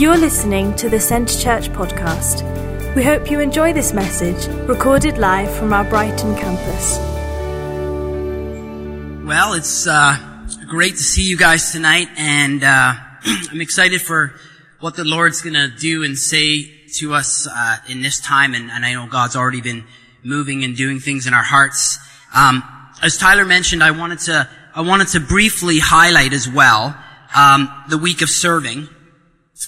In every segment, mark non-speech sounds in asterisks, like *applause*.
You're listening to the Centre Church podcast. We hope you enjoy this message, recorded live from our Brighton campus. Well, it's uh, great to see you guys tonight, and uh, *clears throat* I'm excited for what the Lord's going to do and say to us uh, in this time. And, and, I know God's already been moving and doing things in our hearts. Um, as Tyler mentioned, I wanted to I wanted to briefly highlight as well um, the week of serving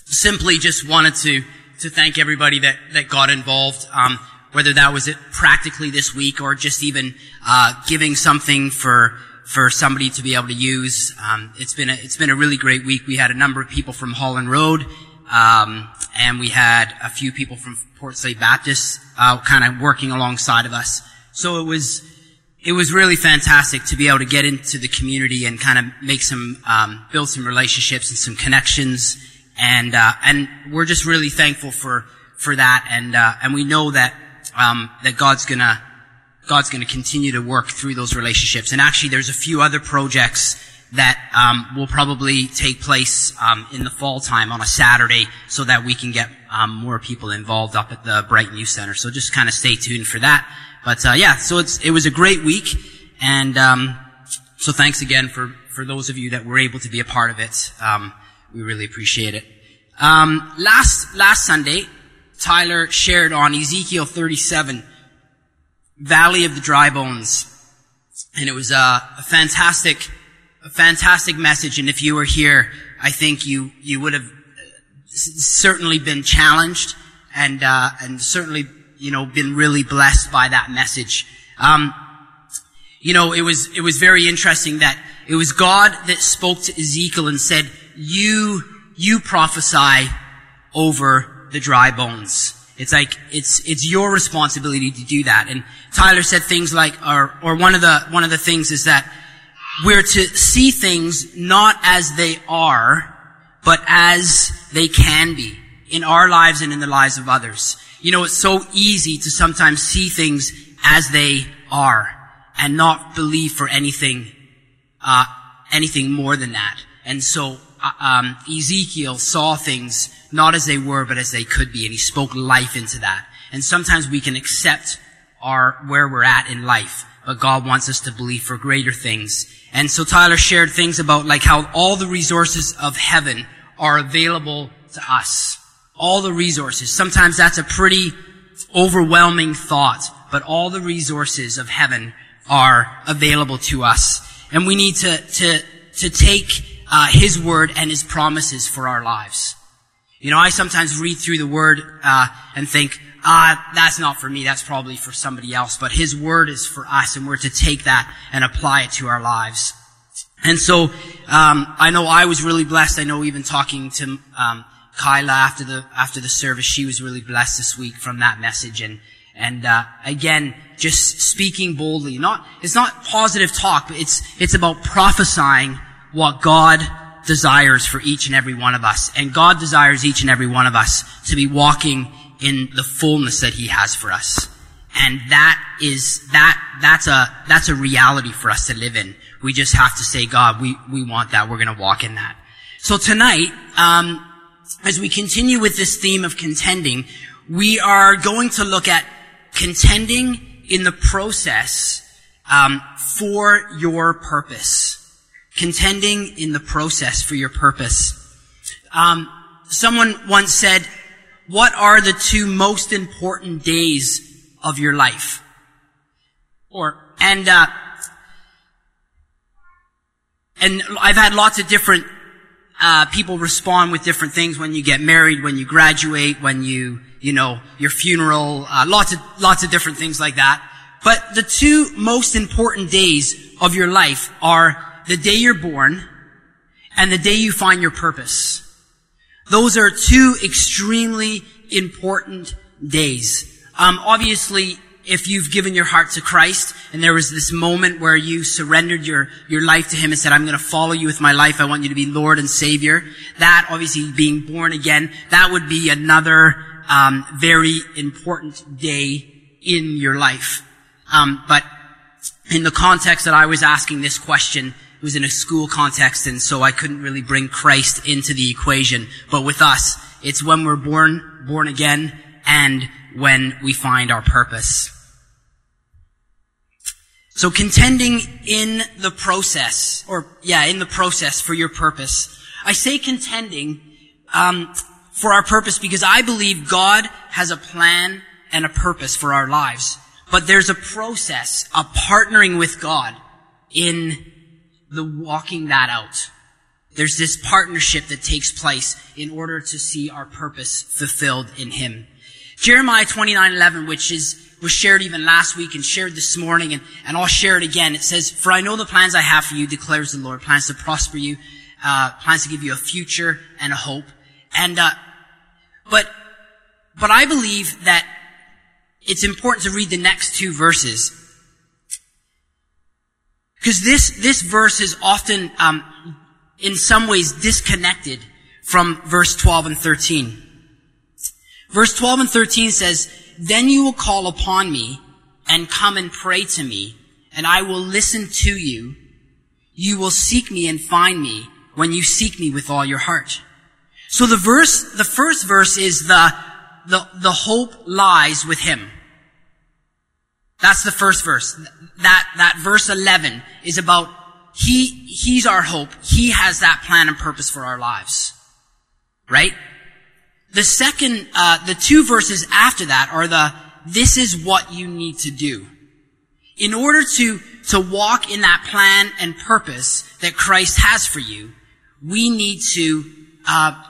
simply just wanted to to thank everybody that that got involved. Um, whether that was it practically this week or just even uh, giving something for for somebody to be able to use. Um, it's been a, it's been a really great week. We had a number of people from Holland Road, um, and we had a few people from Portslade Baptist uh, kind of working alongside of us. So it was it was really fantastic to be able to get into the community and kind of make some um, build some relationships and some connections and uh, and we're just really thankful for for that, and uh, and we know that um, that God's gonna God's gonna continue to work through those relationships. And actually, there's a few other projects that um, will probably take place um, in the fall time on a Saturday, so that we can get um, more people involved up at the Brighton Youth Center. So just kind of stay tuned for that. But uh, yeah, so it's it was a great week, and um, so thanks again for for those of you that were able to be a part of it. Um, we really appreciate it. Um, last last Sunday, Tyler shared on Ezekiel 37, Valley of the Dry Bones, and it was a, a fantastic, a fantastic message. And if you were here, I think you you would have certainly been challenged and uh, and certainly you know been really blessed by that message. Um, you know, it was it was very interesting that it was God that spoke to Ezekiel and said, you, you prophesy over the dry bones. It's like, it's, it's your responsibility to do that. And Tyler said things like, or, or one of the, one of the things is that we're to see things not as they are, but as they can be in our lives and in the lives of others. You know, it's so easy to sometimes see things as they are and not believe for anything, uh, anything more than that. And so uh, um, Ezekiel saw things not as they were, but as they could be, and he spoke life into that. And sometimes we can accept our where we're at in life, but God wants us to believe for greater things. And so Tyler shared things about like how all the resources of heaven are available to us. All the resources. Sometimes that's a pretty overwhelming thought, but all the resources of heaven are available to us. And we need to, to, to take uh, His word and His promises for our lives. You know, I sometimes read through the word uh, and think, ah, that's not for me. That's probably for somebody else. But His word is for us, and we're to take that and apply it to our lives. And so, um, I know I was really blessed. I know even talking to um, Kyla after the after the service, she was really blessed this week from that message. And and uh, again, just speaking boldly. Not it's not positive talk, but it's it's about prophesying what God desires for each and every one of us. And God desires each and every one of us to be walking in the fullness that He has for us. And that is, that, that's a, that's a reality for us to live in. We just have to say, God, we, we want that. We're gonna walk in that. So tonight, um, as we continue with this theme of contending, we are going to look at contending in the process um, for your purpose contending in the process for your purpose. Um, someone once said, "What are the two most important days of your life?" Or and uh, and I've had lots of different uh, people respond with different things when you get married, when you graduate, when you you know your funeral, uh, lots of lots of different things like that. But the two most important days of your life are the day you're born and the day you find your purpose. Those are two extremely important days. Um, obviously, if you've given your heart to Christ and there was this moment where you surrendered your, your life to Him and said, I'm going to follow you with my life. I want you to be Lord and Savior. That, obviously, being born again, that would be another um, very important day in your life. Um, but in the context that I was asking this question, it was in a school context, and so I couldn't really bring Christ into the equation. But with us, It's when we're born, born again, and when we find our purpose. So contending in the process, or yeah, in the process for your purpose. I say contending um, for our purpose because I believe God has a plan and a purpose for our lives. But there's a process, a partnering with God in the walking that out. There's this partnership that takes place in order to see our purpose fulfilled in Him. Jeremiah 29:11, which is was shared even last week and shared this morning, and, and I'll share it again. It says, "For I know the plans I have for you," declares the Lord, plans to prosper you, uh, plans to give you a future and a hope. And uh, but but I believe that it's important to read the next two verses because this this verse is often, um, in some ways, disconnected from verse 12 and 13. Verse 12 and 13 says, Then you will call upon me and come and pray to me, and I will listen to you. You will seek me and find me when you seek me with all your heart. So the verse, the first verse is the, the, the hope lies with him. That's the first verse. That, that verse 11 is about he, he's our hope. He has that plan and purpose for our lives. Right? The second, uh, the two verses after that are the, this is what you need to do. In order to, to walk in that plan and purpose that Christ has for you, we need to, uh,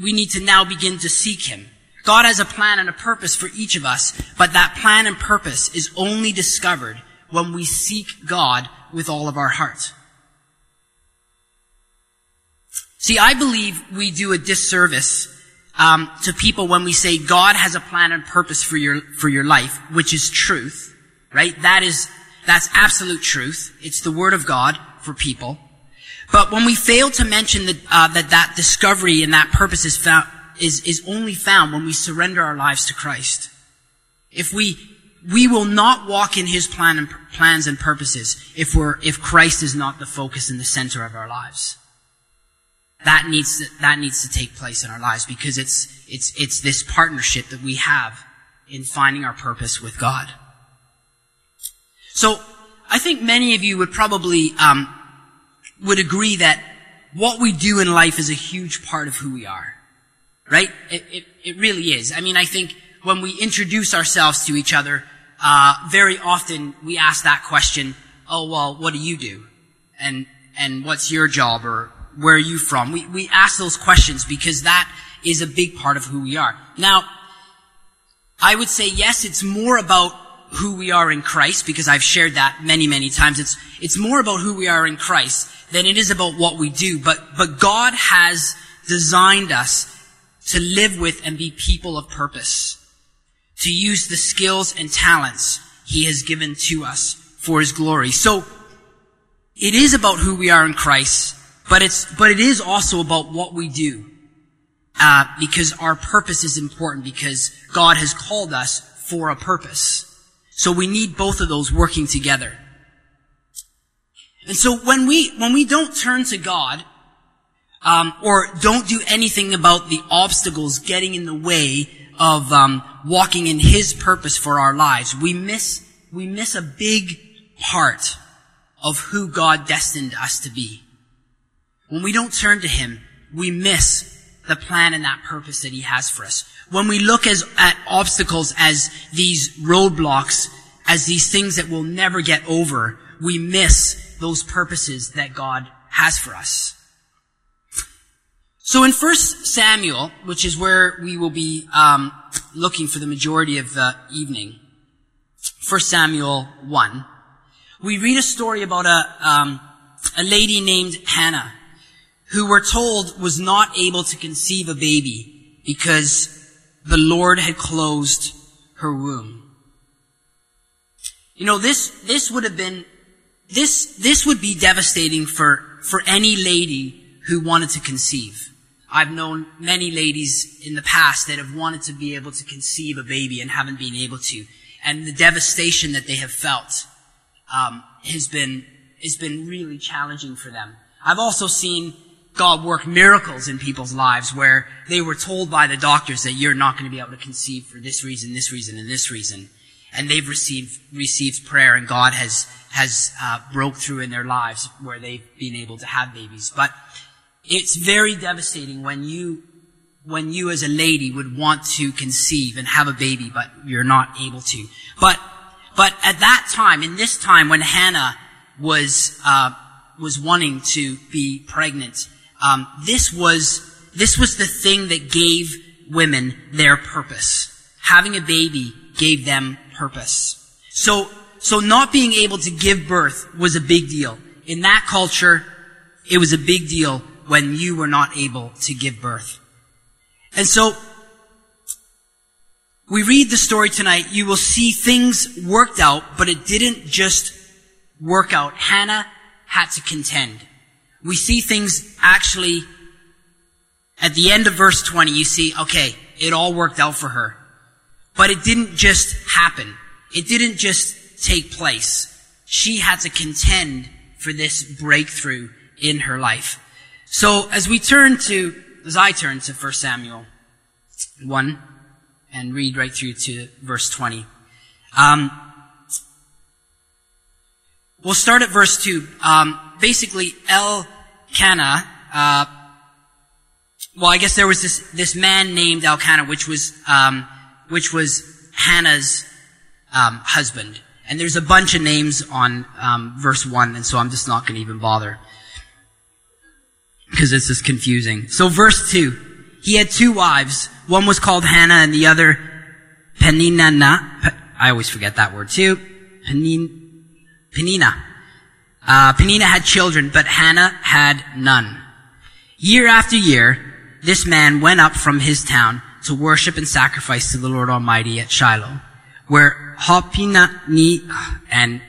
we need to now begin to seek Him. God has a plan and a purpose for each of us, but that plan and purpose is only discovered when we seek God with all of our heart. See, I believe we do a disservice um, to people when we say God has a plan and purpose for your for your life, which is truth, right? That is that's absolute truth. It's the word of God for people. But when we fail to mention that uh, that that discovery and that purpose is found is is only found when we surrender our lives to Christ. If we we will not walk in His plan and plans and purposes if we're if Christ is not the focus and the center of our lives. That needs to, that needs to take place in our lives because it's it's it's this partnership that we have in finding our purpose with God. So I think many of you would probably um, would agree that what we do in life is a huge part of who we are, right? It it, it really is. I mean, I think when we introduce ourselves to each other, uh, very often we ask that question, "Oh well, what do you do?" and and what's your job or where are you from? We, we ask those questions because that is a big part of who we are. Now, I would say yes, it's more about who we are in Christ because I've shared that many, many times. It's, it's more about who we are in Christ than it is about what we do. But, but God has designed us to live with and be people of purpose, to use the skills and talents He has given to us for His glory. So, it is about who we are in Christ, but it's, but it is also about what we do. Uh, because our purpose is important because God has called us for a purpose. So we need both of those working together. And so when we, when we don't turn to God, um, or don't do anything about the obstacles getting in the way of um, walking in His purpose for our lives, we miss we miss a big part of who God destined us to be. When we don't turn to Him, we miss the plan and that purpose that He has for us. When we look as, at obstacles as these roadblocks, as these things that we'll never get over, we miss those purposes that God has for us. So in 1 Samuel, which is where we will be um, looking for the majority of the evening, 1 Samuel 1, we read a story about a, um, a lady named Hannah who we're told was not able to conceive a baby because the Lord had closed her womb. You know, this, this would have been, this, this would be devastating for, for any lady who wanted to conceive. I've known many ladies in the past that have wanted to be able to conceive a baby and haven't been able to. And the devastation that they have felt, um, has been, has been really challenging for them. I've also seen God work miracles in people's lives where they were told by the doctors that you're not going to be able to conceive for this reason, this reason, and this reason. And they've received, received prayer and God has, has, uh, broke through in their lives where they've been able to have babies. But it's very devastating when you, when you as a lady would want to conceive and have a baby, but you're not able to. But, but at that time, in this time when Hannah was, uh, was wanting to be pregnant, um, this was this was the thing that gave women their purpose. Having a baby gave them purpose. So so not being able to give birth was a big deal. In that culture, it was a big deal when you were not able to give birth. And so we read the story tonight, you will see things worked out, but it didn't just work out. Hannah had to contend we see things actually at the end of verse 20, you see, okay, it all worked out for her. But it didn't just happen. It didn't just take place. She had to contend for this breakthrough in her life. So as we turn to, as I turn to 1 Samuel 1 and read right through to verse 20, um, we'll start at verse 2. Um, basically, El Elkanah, uh, well, I guess there was this, this man named Elkanah, which was, um, which was Hannah's, um, husband. And there's a bunch of names on, um, verse one, and so I'm just not gonna even bother. Because it's just confusing. So verse two, he had two wives. One was called Hannah and the other Peninnah. I always forget that word too. Penin, Peninnah. Uh, Peninnah had children, but Hannah had none. Year after year, this man went up from his town to worship and sacrifice to the Lord Almighty at Shiloh, where Hophni and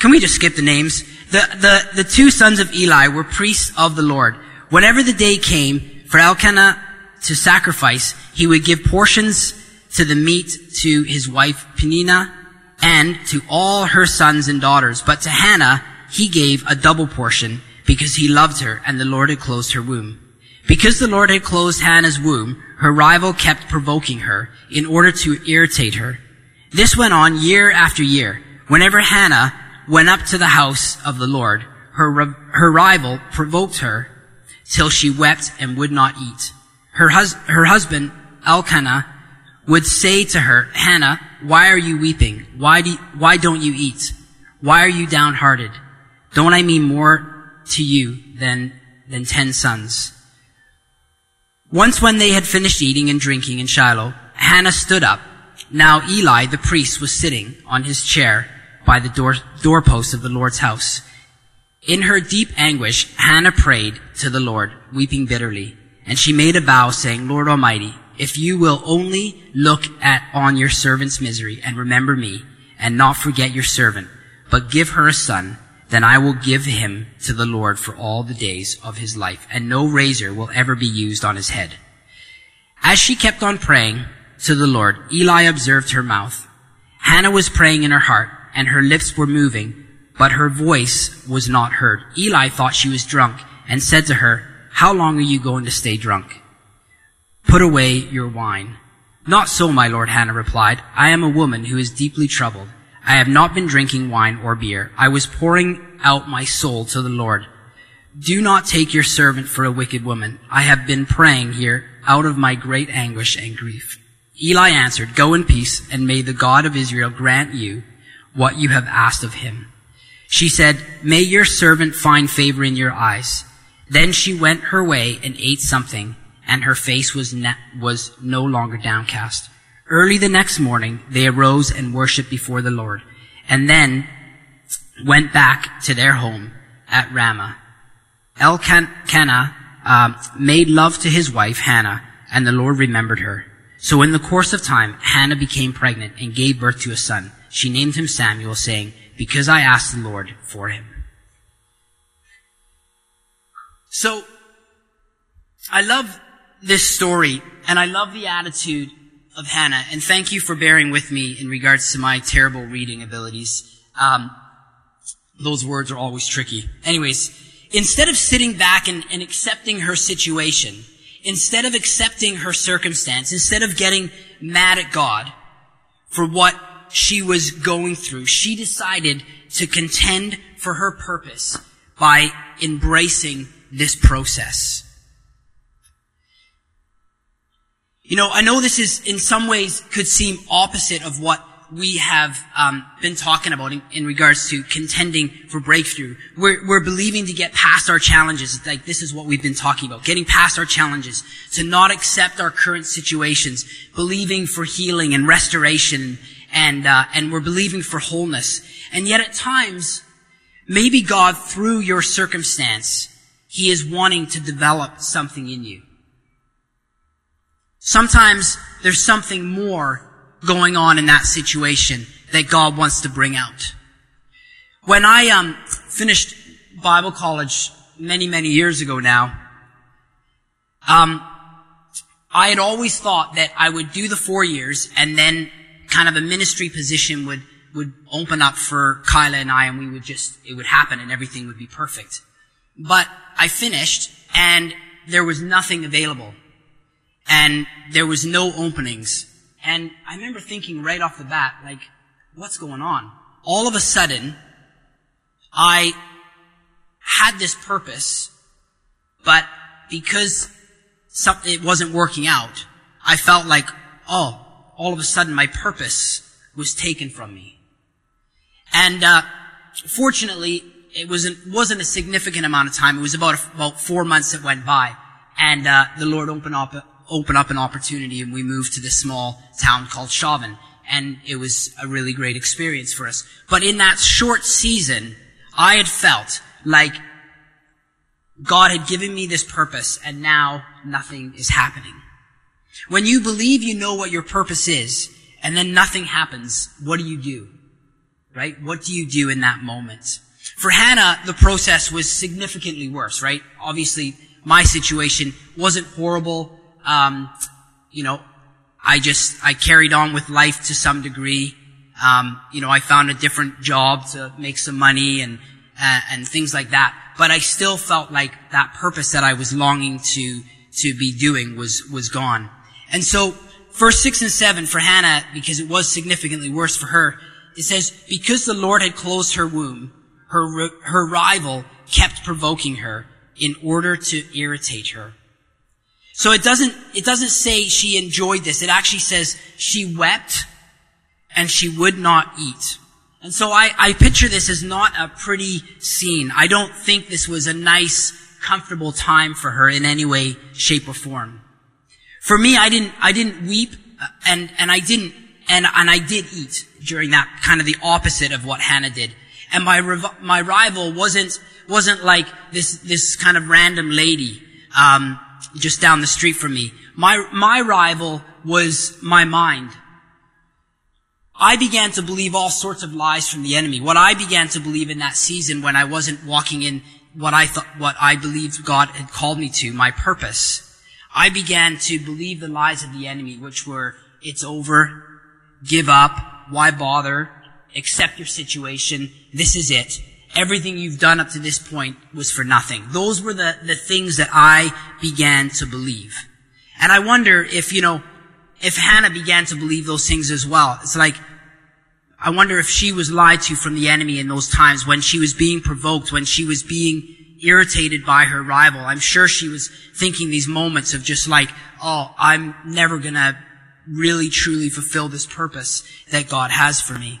can we just skip the names? The, the, the two sons of Eli were priests of the Lord. Whenever the day came for Elkanah to sacrifice, he would give portions to the meat to his wife Peninnah and to all her sons and daughters. But to Hannah, he gave a double portion because he loved her and the Lord had closed her womb. Because the Lord had closed Hannah's womb, her rival kept provoking her in order to irritate her. This went on year after year. Whenever Hannah went up to the house of the Lord, her, her rival provoked her till she wept and would not eat. Her, hus- her husband, Elkanah, would say to her, Hannah, why are you weeping? Why, do, why don't you eat? Why are you downhearted? Don't I mean more to you than, than ten sons? Once when they had finished eating and drinking in Shiloh, Hannah stood up. Now Eli, the priest, was sitting on his chair by the door, doorpost of the Lord's house. In her deep anguish, Hannah prayed to the Lord, weeping bitterly. And she made a vow saying, Lord Almighty, if you will only look at on your servant's misery and remember me and not forget your servant, but give her a son, then I will give him to the Lord for all the days of his life, and no razor will ever be used on his head. As she kept on praying to the Lord, Eli observed her mouth. Hannah was praying in her heart, and her lips were moving, but her voice was not heard. Eli thought she was drunk, and said to her, How long are you going to stay drunk? Put away your wine. Not so, my lord, Hannah replied. I am a woman who is deeply troubled. I have not been drinking wine or beer. I was pouring out my soul to the Lord. Do not take your servant for a wicked woman. I have been praying here out of my great anguish and grief. Eli answered, Go in peace, and may the God of Israel grant you what you have asked of him. She said, May your servant find favor in your eyes. Then she went her way and ate something, and her face was, ne- was no longer downcast. Early the next morning, they arose and worshiped before the Lord, and then went back to their home at Ramah. Elkanah uh, made love to his wife Hannah, and the Lord remembered her. So in the course of time, Hannah became pregnant and gave birth to a son. She named him Samuel, saying, Because I asked the Lord for him. So, I love this story, and I love the attitude of Hannah, and thank you for bearing with me in regards to my terrible reading abilities. Um, those words are always tricky. Anyways, instead of sitting back and, and accepting her situation, instead of accepting her circumstance, instead of getting mad at God for what she was going through, she decided to contend for her purpose by embracing this process. You know, I know this is in some ways could seem opposite of what we have um, been talking about in, in, regards to contending for breakthrough. We're, we're believing to get past our challenges. Like this is what we've been talking about. Getting past our challenges. To not accept our current situations. Believing for healing and restoration. And, uh, and we're believing for wholeness. And yet at times, maybe God, through your circumstance, He is wanting to develop something in you. Sometimes there's something more going on in that situation that God wants to bring out. When I um, finished Bible college many, many years ago now, um, I had always thought that I would do the four years and then kind of a ministry position would would open up for Kyla and I and we would just it would happen and everything would be perfect. But I finished and there was nothing available. And there was no openings. And I remember thinking right off the bat, like, what's going on? All of a sudden, I had this purpose, but because something, it wasn't working out, I felt like, oh, all of a sudden my purpose was taken from me. And uh, fortunately, it wasn't wasn't a significant amount of time. It was about about four months that went by, and uh, the Lord opened up open up an opportunity and we moved to this small town called Chauvin. And it was a really great experience for us. But in that short season, I had felt like God had given me this purpose and now nothing is happening. When you believe you know what your purpose is and then nothing happens, what do you do? Right? What do you do in that moment? For Hannah, the process was significantly worse, right? Obviously, my situation wasn't horrible um, you know, I just I carried on with life to some degree. Um, you know, I found a different job to make some money and uh, and things like that. But I still felt like that purpose that I was longing to to be doing was was gone. And so, verse six and seven for Hannah, because it was significantly worse for her, it says, "Because the Lord had closed her womb, her her rival kept provoking her in order to irritate her." So it doesn't, it doesn't say she enjoyed this. It actually says she wept and she would not eat. And so I, I picture this as not a pretty scene. I don't think this was a nice, comfortable time for her in any way, shape, or form. For me, I didn't, I didn't weep uh, and, and I didn't, and, and I did eat during that kind of the opposite of what Hannah did. And my, my rival wasn't, wasn't like this, this kind of random lady. Um, just down the street from me. My, my rival was my mind. I began to believe all sorts of lies from the enemy. What I began to believe in that season when I wasn't walking in what I thought, what I believed God had called me to, my purpose. I began to believe the lies of the enemy, which were, it's over, give up, why bother, accept your situation, this is it everything you've done up to this point was for nothing. Those were the, the things that I began to believe. And I wonder if, you know, if Hannah began to believe those things as well. It's like, I wonder if she was lied to from the enemy in those times when she was being provoked, when she was being irritated by her rival. I'm sure she was thinking these moments of just like, oh, I'm never gonna really truly fulfill this purpose that God has for me.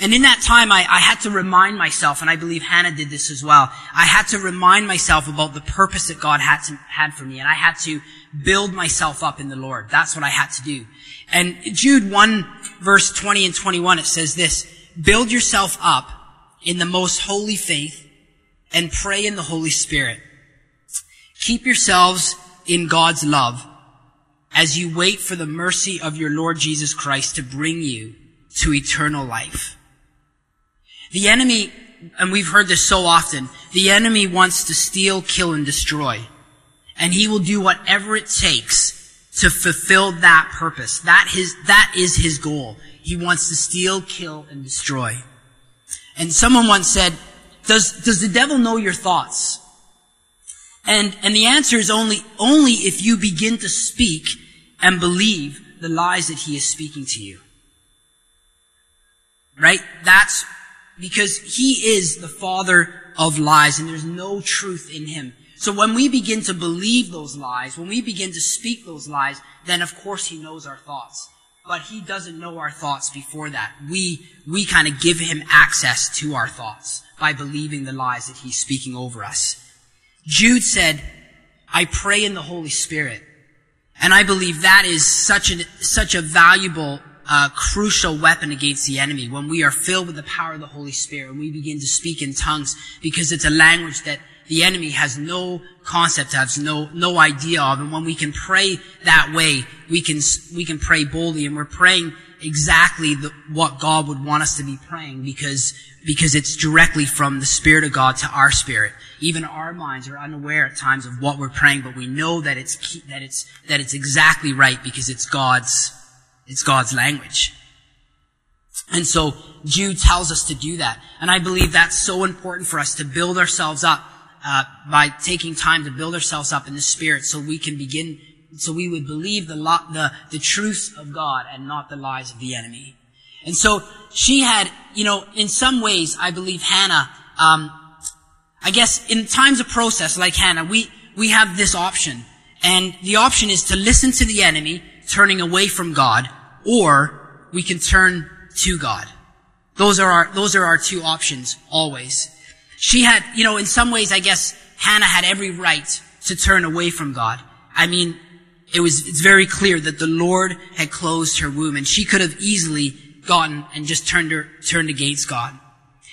And in that time, I, I, had to remind myself, and I believe Hannah did this as well. I had to remind myself about the purpose that God had, to, had for me, and I had to build myself up in the Lord. That's what I had to do. And Jude 1 verse 20 and 21, it says this, build yourself up in the most holy faith and pray in the Holy Spirit. Keep yourselves in God's love as you wait for the mercy of your Lord Jesus Christ to bring you to eternal life. The enemy, and we've heard this so often, the enemy wants to steal, kill, and destroy. And he will do whatever it takes to fulfill that purpose. That his, that is his goal. He wants to steal, kill, and destroy. And someone once said, Does, does the devil know your thoughts? And, and the answer is only, only if you begin to speak and believe the lies that he is speaking to you. Right? That's because he is the father of lies and there's no truth in him. So when we begin to believe those lies, when we begin to speak those lies, then of course he knows our thoughts. But he doesn't know our thoughts before that. We, we kind of give him access to our thoughts by believing the lies that he's speaking over us. Jude said, I pray in the Holy Spirit. And I believe that is such a, such a valuable, uh, crucial weapon against the enemy when we are filled with the power of the Holy Spirit and we begin to speak in tongues because it's a language that the enemy has no concept, has no, no idea of. And when we can pray that way, we can, we can pray boldly and we're praying exactly the, what God would want us to be praying because, because it's directly from the Spirit of God to our spirit. Even our minds are unaware at times of what we're praying, but we know that it's, that it's, that it's exactly right because it's God's, it's God's language. And so Jude tells us to do that. And I believe that's so important for us to build ourselves up uh, by taking time to build ourselves up in the Spirit so we can begin so we would believe the, the, the truths of God and not the lies of the enemy. And so she had, you know, in some ways, I believe Hannah, um, I guess in times of process like Hannah, we, we have this option. And the option is to listen to the enemy, turning away from God, or we can turn to God. Those are our, those are our two options, always. She had, you know, in some ways, I guess Hannah had every right to turn away from God. I mean, it was, it's very clear that the Lord had closed her womb and she could have easily gotten and just turned her, turned against God.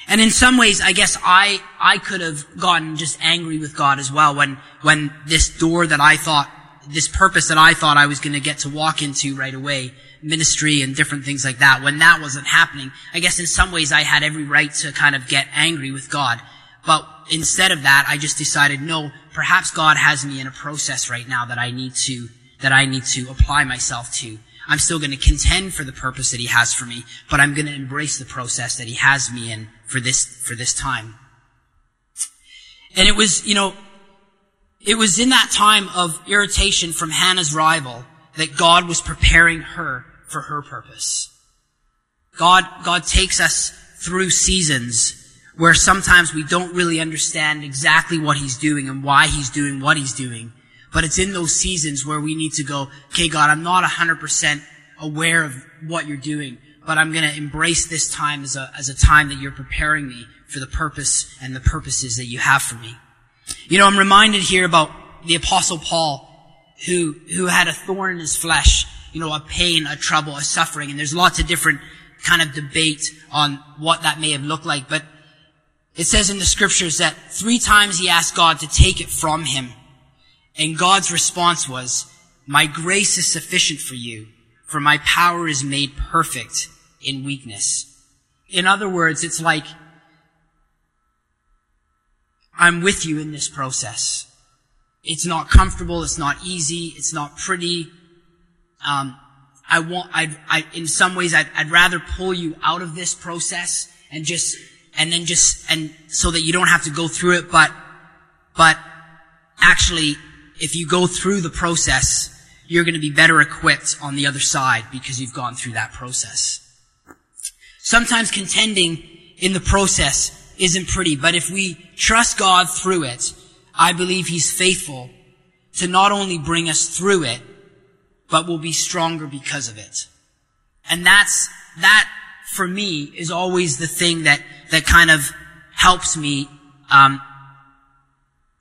And in some ways, I guess I, I could have gotten just angry with God as well when, when this door that I thought, this purpose that I thought I was going to get to walk into right away, ministry and different things like that, when that wasn't happening, I guess in some ways I had every right to kind of get angry with God. But instead of that, I just decided, no, perhaps God has me in a process right now that I need to that I need to apply myself to. I'm still going to contend for the purpose that he has for me, but I'm going to embrace the process that he has me in for this, for this time. And it was, you know, it was in that time of irritation from Hannah's rival that God was preparing her for her purpose. God, God takes us through seasons where sometimes we don't really understand exactly what he's doing and why he's doing what he's doing. But it's in those seasons where we need to go, okay, God, I'm not 100% aware of what you're doing, but I'm going to embrace this time as a, as a time that you're preparing me for the purpose and the purposes that you have for me. You know, I'm reminded here about the apostle Paul who, who had a thorn in his flesh, you know, a pain, a trouble, a suffering, and there's lots of different kind of debate on what that may have looked like, but it says in the scriptures that three times he asked God to take it from him. And God's response was, my grace is sufficient for you, for my power is made perfect in weakness. In other words, it's like, I'm with you in this process. It's not comfortable. It's not easy. It's not pretty. Um, I want, I, I, in some ways, I'd, I'd rather pull you out of this process and just, and then just, and so that you don't have to go through it, but, but actually if you go through the process, you're going to be better equipped on the other side because you've gone through that process. Sometimes contending in the process isn't pretty, but if we trust God through it, I believe He's faithful to not only bring us through it, but will be stronger because of it. And that's, that for me is always the thing that, that kind of helps me, um,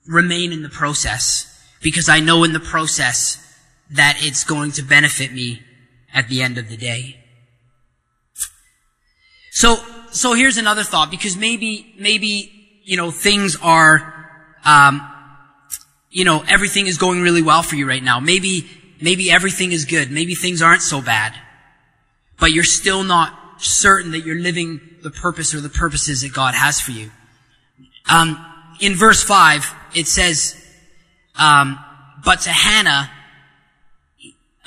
remain in the process because I know in the process that it's going to benefit me at the end of the day. So, so here's another thought because maybe, maybe, you know, things are, um, you know, everything is going really well for you right now. Maybe, maybe everything is good. Maybe things aren't so bad, but you're still not certain that you're living the purpose or the purposes that God has for you. Um, in verse five, it says, um, but to Hannah,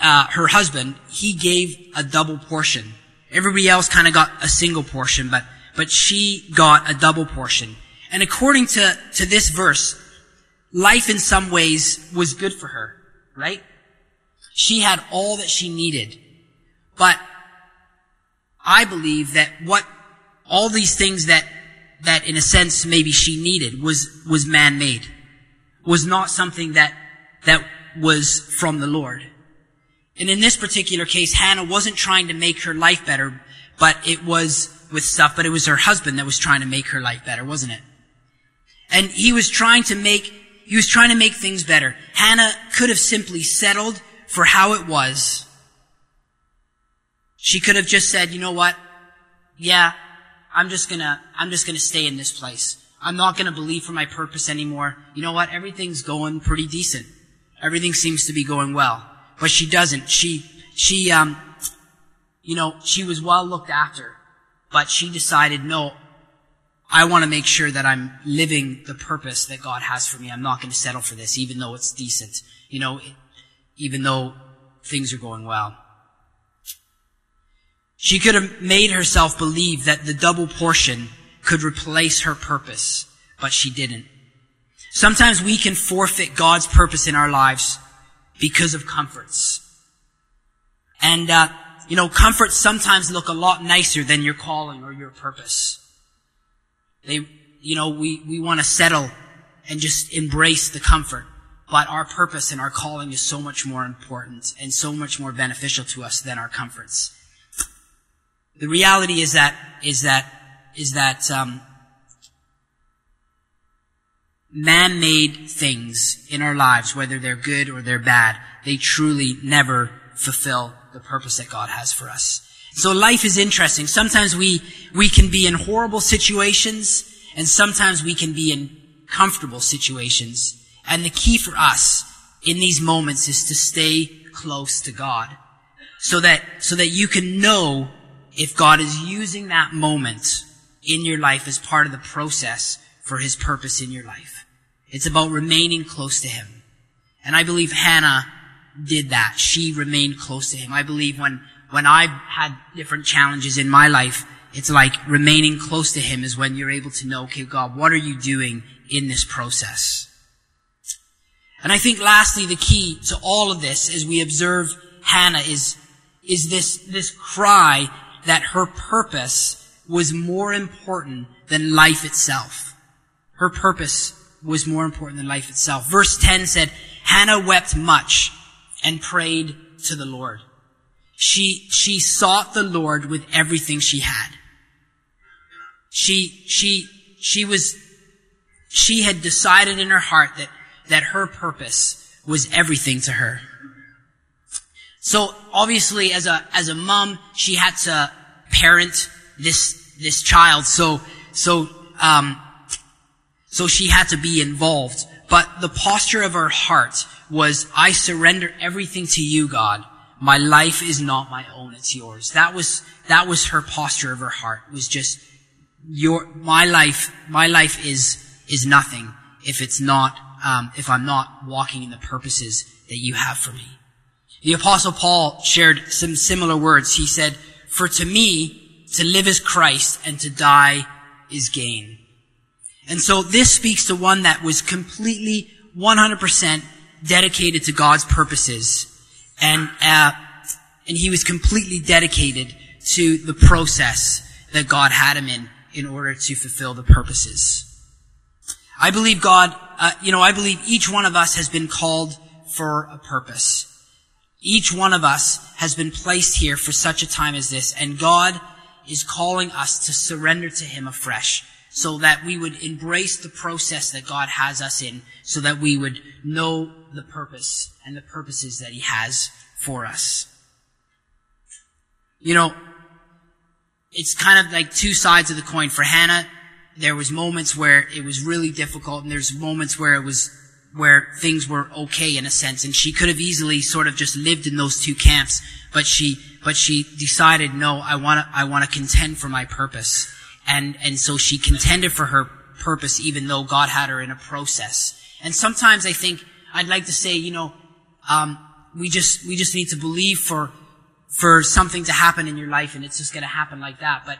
uh, her husband, he gave a double portion. Everybody else kind of got a single portion, but but she got a double portion. And according to, to this verse, life in some ways was good for her, right? She had all that she needed. But I believe that what all these things that that in a sense maybe she needed was was man-made. Was not something that that was from the Lord. And in this particular case, Hannah wasn't trying to make her life better, but it was with stuff, but it was her husband that was trying to make her life better, wasn't it? And he was trying to make, he was trying to make things better. Hannah could have simply settled for how it was. She could have just said, you know what? Yeah, I'm just gonna, I'm just gonna stay in this place. I'm not gonna believe for my purpose anymore. You know what? Everything's going pretty decent. Everything seems to be going well. But she doesn't. She, she, um, you know, she was well looked after. But she decided, no, I want to make sure that I'm living the purpose that God has for me. I'm not going to settle for this, even though it's decent. You know, even though things are going well. She could have made herself believe that the double portion could replace her purpose, but she didn't. Sometimes we can forfeit God's purpose in our lives because of comforts. And, uh, you know, comforts sometimes look a lot nicer than your calling or your purpose. They, you know, we, we want to settle and just embrace the comfort. But our purpose and our calling is so much more important and so much more beneficial to us than our comforts. The reality is that, is that, is that, um, man-made things in our lives, whether they're good or they're bad, they truly never fulfill the purpose that God has for us. So life is interesting. Sometimes we, we can be in horrible situations and sometimes we can be in comfortable situations. And the key for us in these moments is to stay close to God so that, so that you can know if God is using that moment in your life as part of the process for his purpose in your life. It's about remaining close to him. And I believe Hannah did that. She remained close to him. I believe when, when I've had different challenges in my life, it's like remaining close to him is when you're able to know, okay, God, what are you doing in this process? And I think lastly, the key to all of this as we observe Hannah is, is this, this cry that her purpose was more important than life itself. Her purpose was more important than life itself. Verse 10 said, Hannah wept much and prayed to the Lord. She, she sought the Lord with everything she had. She, she, she was, she had decided in her heart that, that her purpose was everything to her. So obviously as a, as a mom, she had to parent this, this child. So, so, um, so she had to be involved. But the posture of her heart was, I surrender everything to you, God. My life is not my own, it's yours. That was, that was her posture of her heart, it was just, your, my life, my life is, is nothing if it's not, um, if I'm not walking in the purposes that you have for me. The apostle Paul shared some similar words. He said, for to me, to live is Christ and to die is gain. And so this speaks to one that was completely 100% dedicated to God's purposes. And, uh, and he was completely dedicated to the process that God had him in in order to fulfill the purposes. I believe God, uh, you know, I believe each one of us has been called for a purpose. Each one of us has been placed here for such a time as this, and God is calling us to surrender to Him afresh so that we would embrace the process that God has us in so that we would know the purpose and the purposes that He has for us. You know, it's kind of like two sides of the coin. For Hannah, there was moments where it was really difficult and there's moments where it was, where things were okay in a sense and she could have easily sort of just lived in those two camps, but she, but she decided, no, I want to, I want to contend for my purpose. And, and so she contended for her purpose even though God had her in a process. And sometimes I think I'd like to say, you know, um, we just, we just need to believe for, for something to happen in your life and it's just going to happen like that. But,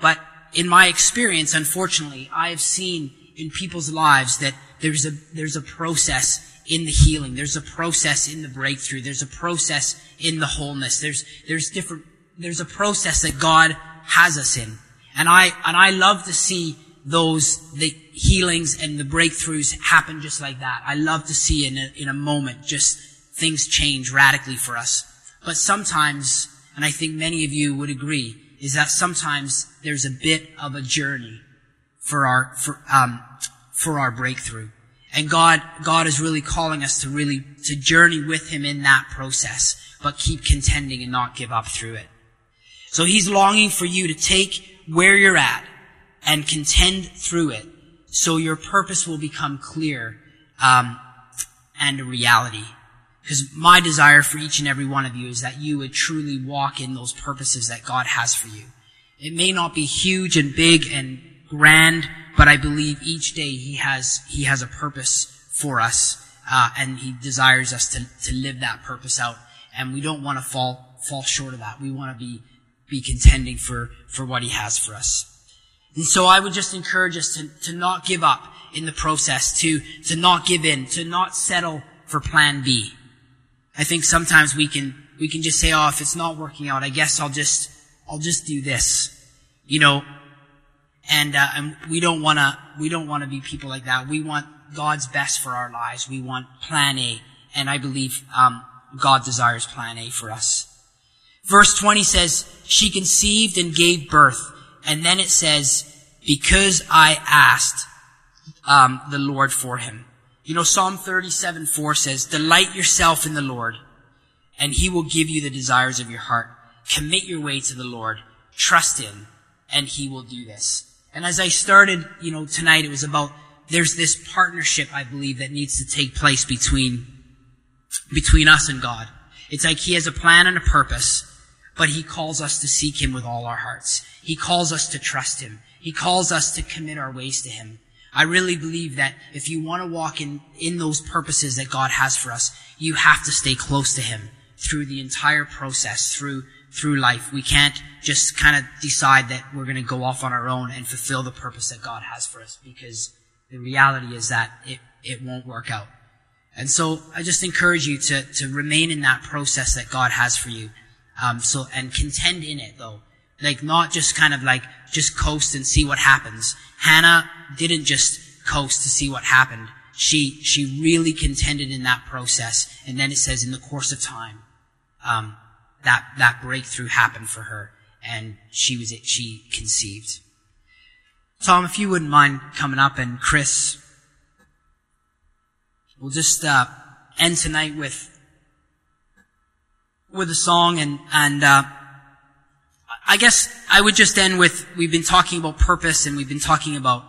but in my experience, unfortunately, I have seen in people's lives that there's a, there's a process in the healing. There's a process in the breakthrough. There's a process in the wholeness. There's, there's different, there's a process that God has us in. And I, and I love to see those, the healings and the breakthroughs happen just like that. I love to see in a, in a moment just things change radically for us. But sometimes, and I think many of you would agree, is that sometimes there's a bit of a journey for our, for, um, for our breakthrough. And God, God is really calling us to really, to journey with Him in that process, but keep contending and not give up through it. So He's longing for you to take where you're at and contend through it so your purpose will become clear, um, and a reality. Because my desire for each and every one of you is that you would truly walk in those purposes that God has for you. It may not be huge and big and grand, but I believe each day He has, He has a purpose for us, uh, and He desires us to, to live that purpose out. And we don't want to fall, fall short of that. We want to be, be contending for, for what He has for us. And so I would just encourage us to, to not give up in the process, to, to not give in, to not settle for plan B. I think sometimes we can, we can just say, oh, if it's not working out, I guess I'll just, I'll just do this. You know, and, uh, and we don't wanna, we don't wanna be people like that. We want God's best for our lives. We want plan A. And I believe, um, God desires plan A for us. Verse 20 says, she conceived and gave birth. And then it says, because I asked, um, the Lord for him. You know, Psalm 37, 4 says, delight yourself in the Lord and he will give you the desires of your heart. Commit your way to the Lord. Trust him and he will do this. And as I started, you know, tonight, it was about there's this partnership, I believe, that needs to take place between, between us and God. It's like He has a plan and a purpose, but He calls us to seek Him with all our hearts. He calls us to trust Him. He calls us to commit our ways to Him. I really believe that if you want to walk in, in those purposes that God has for us, you have to stay close to Him through the entire process, through through life. We can't just kind of decide that we're going to go off on our own and fulfill the purpose that God has for us because the reality is that it, it won't work out. And so I just encourage you to, to remain in that process that God has for you. Um, so, and contend in it though. Like not just kind of like, just coast and see what happens. Hannah didn't just coast to see what happened. She, she really contended in that process. And then it says in the course of time, um, that, that breakthrough happened for her and she was, it she conceived. Tom, if you wouldn't mind coming up and Chris, we'll just, uh, end tonight with, with a song and, and, uh, I guess I would just end with, we've been talking about purpose and we've been talking about,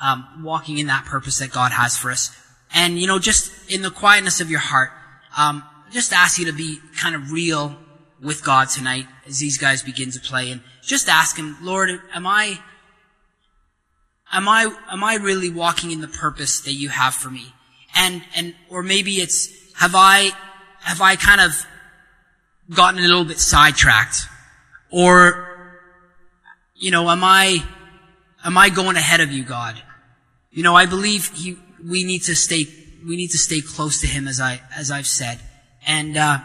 um, walking in that purpose that God has for us. And, you know, just in the quietness of your heart, um, just ask you to be kind of real with God tonight as these guys begin to play and just ask him, Lord, am I, am I, am I really walking in the purpose that you have for me? And, and, or maybe it's, have I, have I kind of gotten a little bit sidetracked? Or, you know, am I, am I going ahead of you, God? You know, I believe he, we need to stay, we need to stay close to him as I, as I've said. And, uh,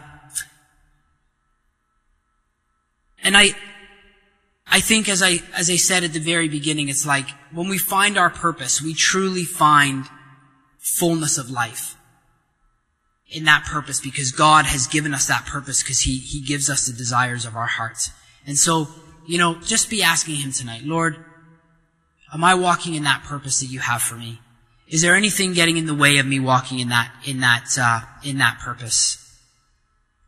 and I, I think as I, as I said at the very beginning, it's like when we find our purpose, we truly find fullness of life in that purpose because God has given us that purpose because He, He gives us the desires of our hearts. And so, you know, just be asking Him tonight, Lord, am I walking in that purpose that you have for me? Is there anything getting in the way of me walking in that, in that, uh, in that purpose?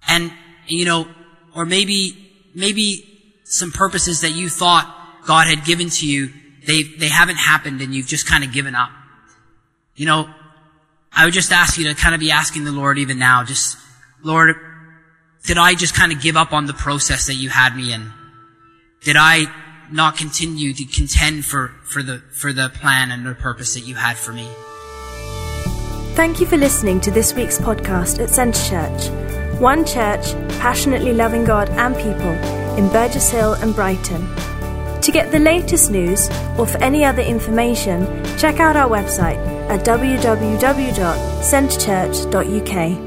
And, you know, or maybe maybe some purposes that you thought God had given to you, they, they haven't happened and you've just kind of given up. You know, I would just ask you to kind of be asking the Lord even now, just, Lord, did I just kind of give up on the process that you had me in? Did I not continue to contend for, for the, for the plan and the purpose that you had for me? Thank you for listening to this week's podcast at Centre Church. One church, passionately loving God and people in Burgess Hill and Brighton. To get the latest news or for any other information, check out our website at www.centrechurch.uk.